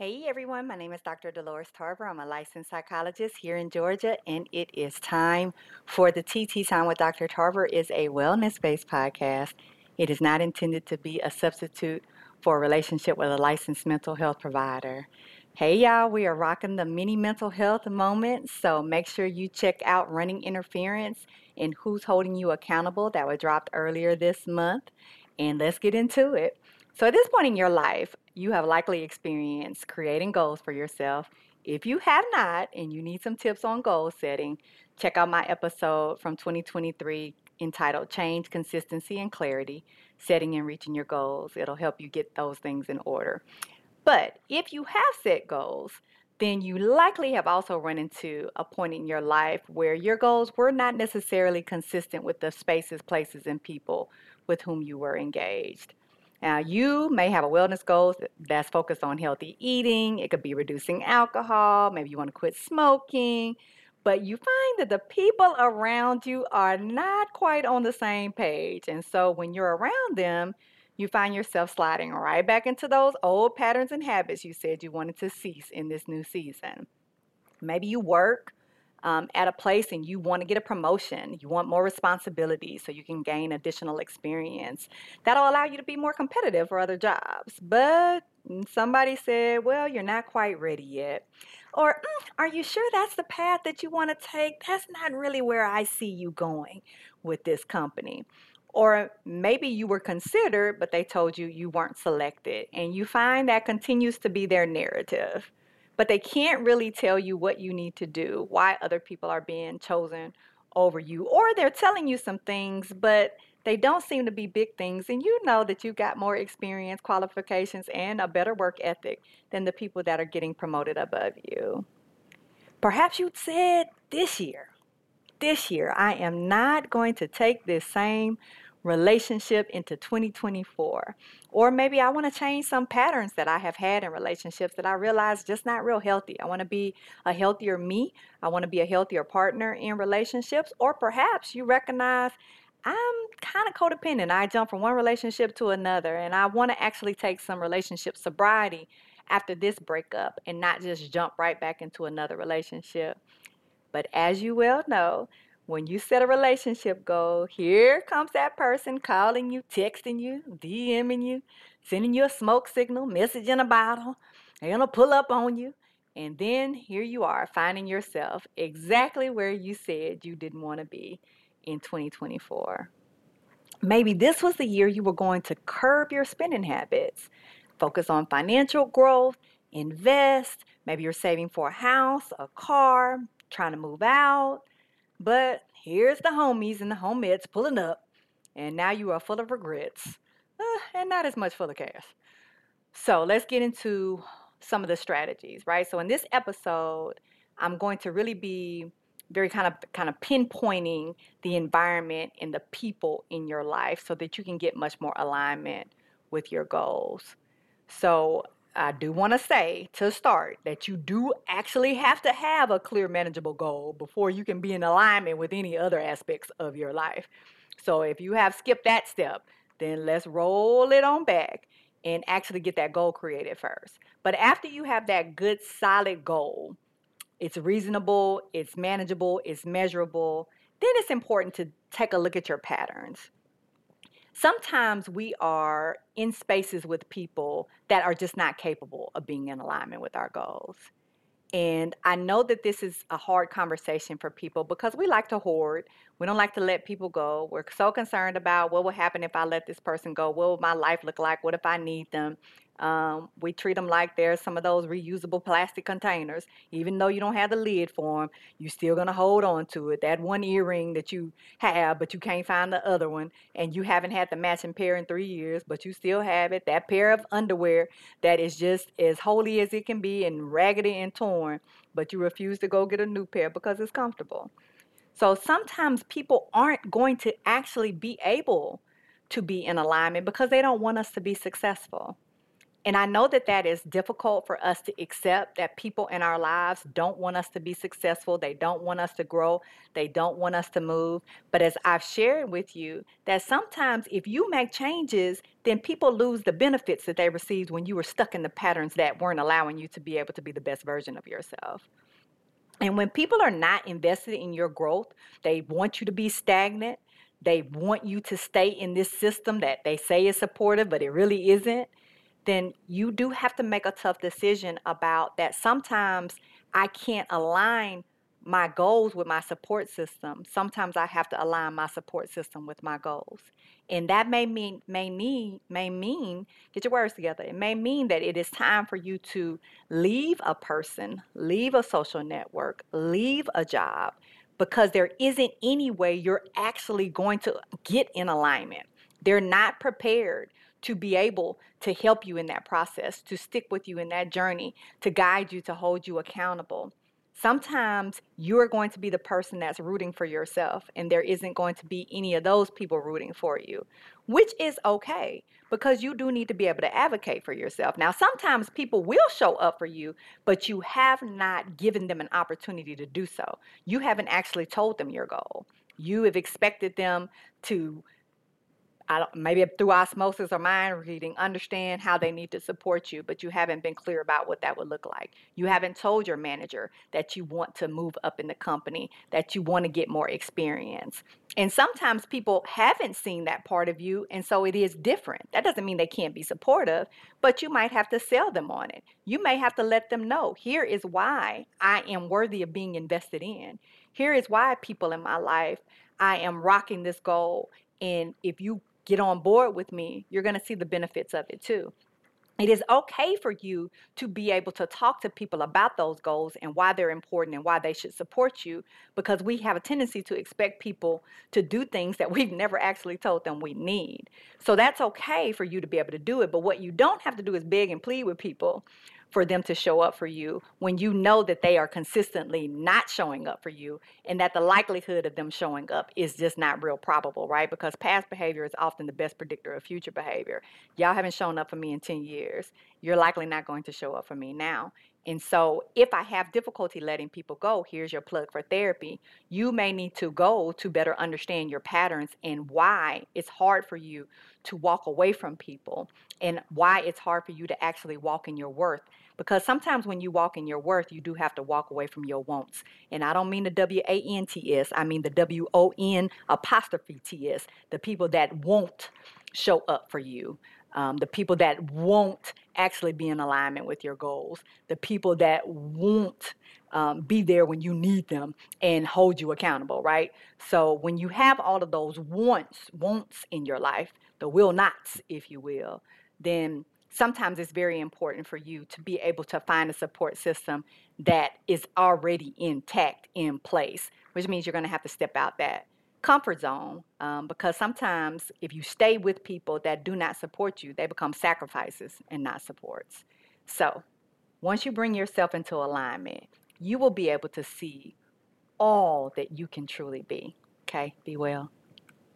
Hey everyone, my name is Dr. Dolores Tarver. I'm a licensed psychologist here in Georgia, and it is time for the TT Time with Dr. Tarver is a wellness-based podcast. It is not intended to be a substitute for a relationship with a licensed mental health provider. Hey y'all, we are rocking the mini mental health moment, so make sure you check out Running Interference and Who's Holding You Accountable that was dropped earlier this month. And let's get into it. So, at this point in your life, you have likely experienced creating goals for yourself. If you have not and you need some tips on goal setting, check out my episode from 2023 entitled Change, Consistency, and Clarity Setting and Reaching Your Goals. It'll help you get those things in order. But if you have set goals, then you likely have also run into a point in your life where your goals were not necessarily consistent with the spaces, places, and people with whom you were engaged. Now, you may have a wellness goal that's focused on healthy eating. It could be reducing alcohol. Maybe you want to quit smoking. But you find that the people around you are not quite on the same page. And so when you're around them, you find yourself sliding right back into those old patterns and habits you said you wanted to cease in this new season. Maybe you work um, at a place and you want to get a promotion, you want more responsibility so you can gain additional experience. That'll allow you to be more competitive for other jobs. But somebody said, well, you're not quite ready yet. Or, mm, are you sure that's the path that you want to take? That's not really where I see you going with this company. Or maybe you were considered, but they told you you weren't selected. And you find that continues to be their narrative but they can't really tell you what you need to do, why other people are being chosen over you, or they're telling you some things, but they don't seem to be big things. And you know that you've got more experience, qualifications, and a better work ethic than the people that are getting promoted above you. Perhaps you said this year, this year, I am not going to take this same relationship into 2024. Or maybe I want to change some patterns that I have had in relationships that I realize just not real healthy. I want to be a healthier me. I want to be a healthier partner in relationships. Or perhaps you recognize I'm kind of codependent. I jump from one relationship to another, and I want to actually take some relationship sobriety after this breakup and not just jump right back into another relationship. But as you well know, when you set a relationship goal, here comes that person calling you, texting you, DMing you, sending you a smoke signal, message in a bottle. They're going to pull up on you. And then here you are finding yourself exactly where you said you didn't want to be in 2024. Maybe this was the year you were going to curb your spending habits, focus on financial growth, invest. Maybe you're saving for a house, a car, trying to move out. But here's the homies and the homies pulling up, and now you are full of regrets uh, and not as much full of cash. So let's get into some of the strategies, right? So in this episode, I'm going to really be very kind of kind of pinpointing the environment and the people in your life so that you can get much more alignment with your goals. So I do want to say to start that you do actually have to have a clear, manageable goal before you can be in alignment with any other aspects of your life. So if you have skipped that step, then let's roll it on back and actually get that goal created first. But after you have that good, solid goal, it's reasonable, it's manageable, it's measurable, then it's important to take a look at your patterns sometimes we are in spaces with people that are just not capable of being in alignment with our goals. And I know that this is a hard conversation for people because we like to hoard. We don't like to let people go. We're so concerned about what will happen if I let this person go. What will my life look like? What if I need them? Um, we treat them like they're some of those reusable plastic containers. Even though you don't have the lid for them, you're still going to hold on to it. That one earring that you have, but you can't find the other one, and you haven't had the matching pair in three years, but you still have it. That pair of underwear that is just as holey as it can be and raggedy and torn, but you refuse to go get a new pair because it's comfortable. So sometimes people aren't going to actually be able to be in alignment because they don't want us to be successful. And I know that that is difficult for us to accept that people in our lives don't want us to be successful. They don't want us to grow. They don't want us to move. But as I've shared with you, that sometimes if you make changes, then people lose the benefits that they received when you were stuck in the patterns that weren't allowing you to be able to be the best version of yourself. And when people are not invested in your growth, they want you to be stagnant. They want you to stay in this system that they say is supportive, but it really isn't then you do have to make a tough decision about that. Sometimes I can't align my goals with my support system. Sometimes I have to align my support system with my goals. And that may mean may mean may mean get your words together. It may mean that it is time for you to leave a person, leave a social network, leave a job because there isn't any way you're actually going to get in alignment. They're not prepared to be able to help you in that process, to stick with you in that journey, to guide you, to hold you accountable. Sometimes you're going to be the person that's rooting for yourself, and there isn't going to be any of those people rooting for you, which is okay because you do need to be able to advocate for yourself. Now, sometimes people will show up for you, but you have not given them an opportunity to do so. You haven't actually told them your goal. You have expected them to maybe through osmosis or mind reading, understand how they need to support you, but you haven't been clear about what that would look like. You haven't told your manager that you want to move up in the company, that you want to get more experience. And sometimes people haven't seen that part of you, and so it is different. That doesn't mean they can't be supportive, but you might have to sell them on it. You may have to let them know here is why I am worthy of being invested in. Here is why people in my life I am rocking this goal. And if you get on board with me, you're going to see the benefits of it too. It is okay for you to be able to talk to people about those goals and why they're important and why they should support you because we have a tendency to expect people to do things that we've never actually told them we need. So that's okay for you to be able to do it. But what you don't have to do is beg and plead with people for them to show up for you when you know that they are consistently not showing up for you and that the likelihood of them showing up is just not real probable, right? Because past behavior is often the best predictor of future behavior. Y'all haven't shown up for me in 10 years. You're likely not going to show up for me now. And so, if I have difficulty letting people go, here's your plug for therapy. You may need to go to better understand your patterns and why it's hard for you to walk away from people and why it's hard for you to actually walk in your worth. Because sometimes when you walk in your worth, you do have to walk away from your wants. And I don't mean the W A N T S, I mean the W O N apostrophe T S, the people that won't show up for you. Um, the people that won't actually be in alignment with your goals, the people that won't um, be there when you need them and hold you accountable, right? So when you have all of those wants, wants in your life, the will nots, if you will, then sometimes it's very important for you to be able to find a support system that is already intact in place, which means you're going to have to step out that comfort zone um, because sometimes if you stay with people that do not support you, they become sacrifices and not supports. So once you bring yourself into alignment, you will be able to see all that you can truly be. Okay, be well.